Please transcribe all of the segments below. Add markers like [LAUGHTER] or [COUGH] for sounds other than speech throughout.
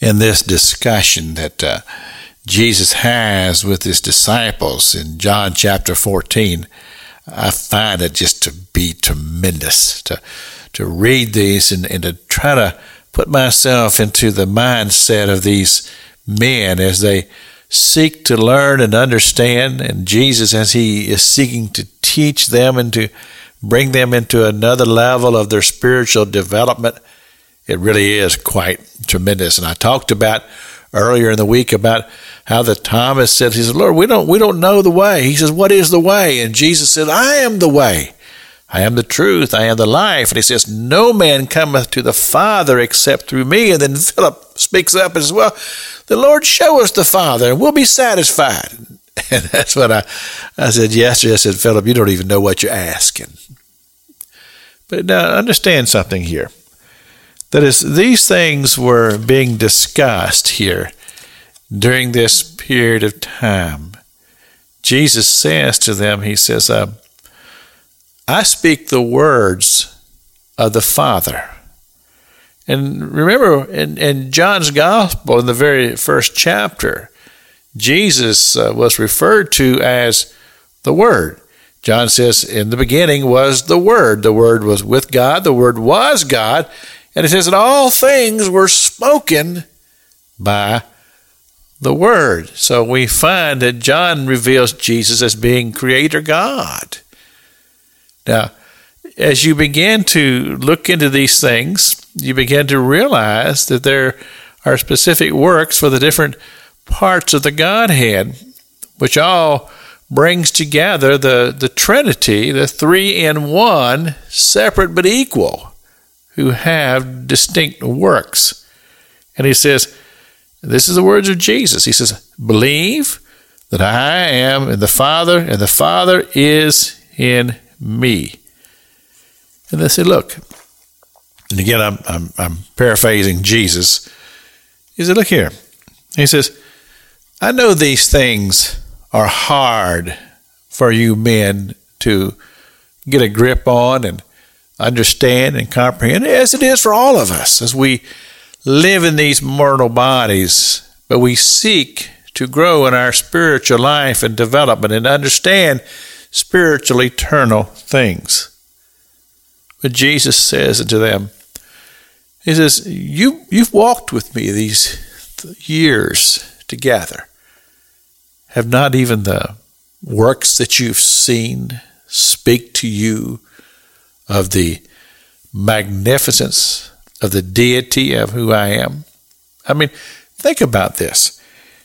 in this discussion that uh, Jesus has with his disciples in John chapter 14, I find it just to be tremendous to, to read these and, and to try to put myself into the mindset of these men as they seek to learn and understand, and Jesus as he is seeking to teach them and to bring them into another level of their spiritual development. It really is quite tremendous. And I talked about earlier in the week about how the Thomas said, he said, Lord, we don't, we don't know the way. He says, what is the way? And Jesus said, I am the way. I am the truth. I am the life. And he says, no man cometh to the Father except through me. And then [LAUGHS] Philip speaks up as well. The Lord show us the Father and we'll be satisfied. [LAUGHS] And that's what I, I said yesterday. I said, Philip, you don't even know what you're asking. But now understand something here. That is, these things were being discussed here during this period of time. Jesus says to them, He says, uh, I speak the words of the Father. And remember, in, in John's Gospel, in the very first chapter, Jesus uh, was referred to as the Word. John says, In the beginning was the Word. The Word was with God, the Word was God. And it says that all things were spoken by the Word. So we find that John reveals Jesus as being Creator God. Now, as you begin to look into these things, you begin to realize that there are specific works for the different parts of the Godhead, which all brings together the, the Trinity, the three in one, separate but equal, who have distinct works. And he says, This is the words of Jesus. He says, Believe that I am in the Father, and the Father is in me. And they said, Look, and again, I'm, I'm, I'm paraphrasing Jesus. He said, Look here. He says, I know these things are hard for you men to get a grip on and understand and comprehend, as it is for all of us as we live in these mortal bodies, but we seek to grow in our spiritual life and development and understand spiritual eternal things. But Jesus says to them, He says, you, You've walked with me these years together. Have not even the works that you've seen speak to you of the magnificence of the deity of who I am? I mean, think about this.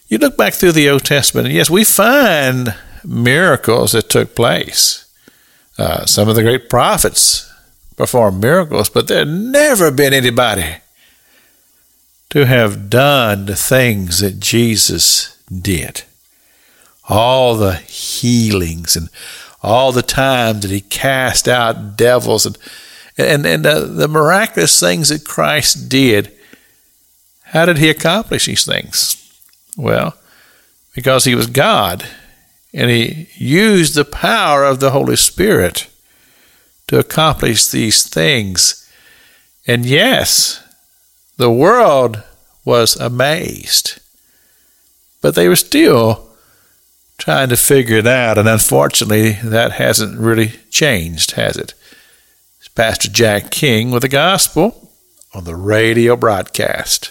You look back through the Old Testament, and yes, we find miracles that took place. Uh, some of the great prophets performed miracles, but there never been anybody to have done the things that Jesus did. All the healings and all the time that he cast out devils and and, and the miraculous things that Christ did. How did he accomplish these things? Well, because he was God and he used the power of the Holy Spirit to accomplish these things. And yes, the world was amazed, but they were still trying to figure it out. And unfortunately, that hasn't really changed, has it? It's Pastor Jack King with the gospel on the radio broadcast.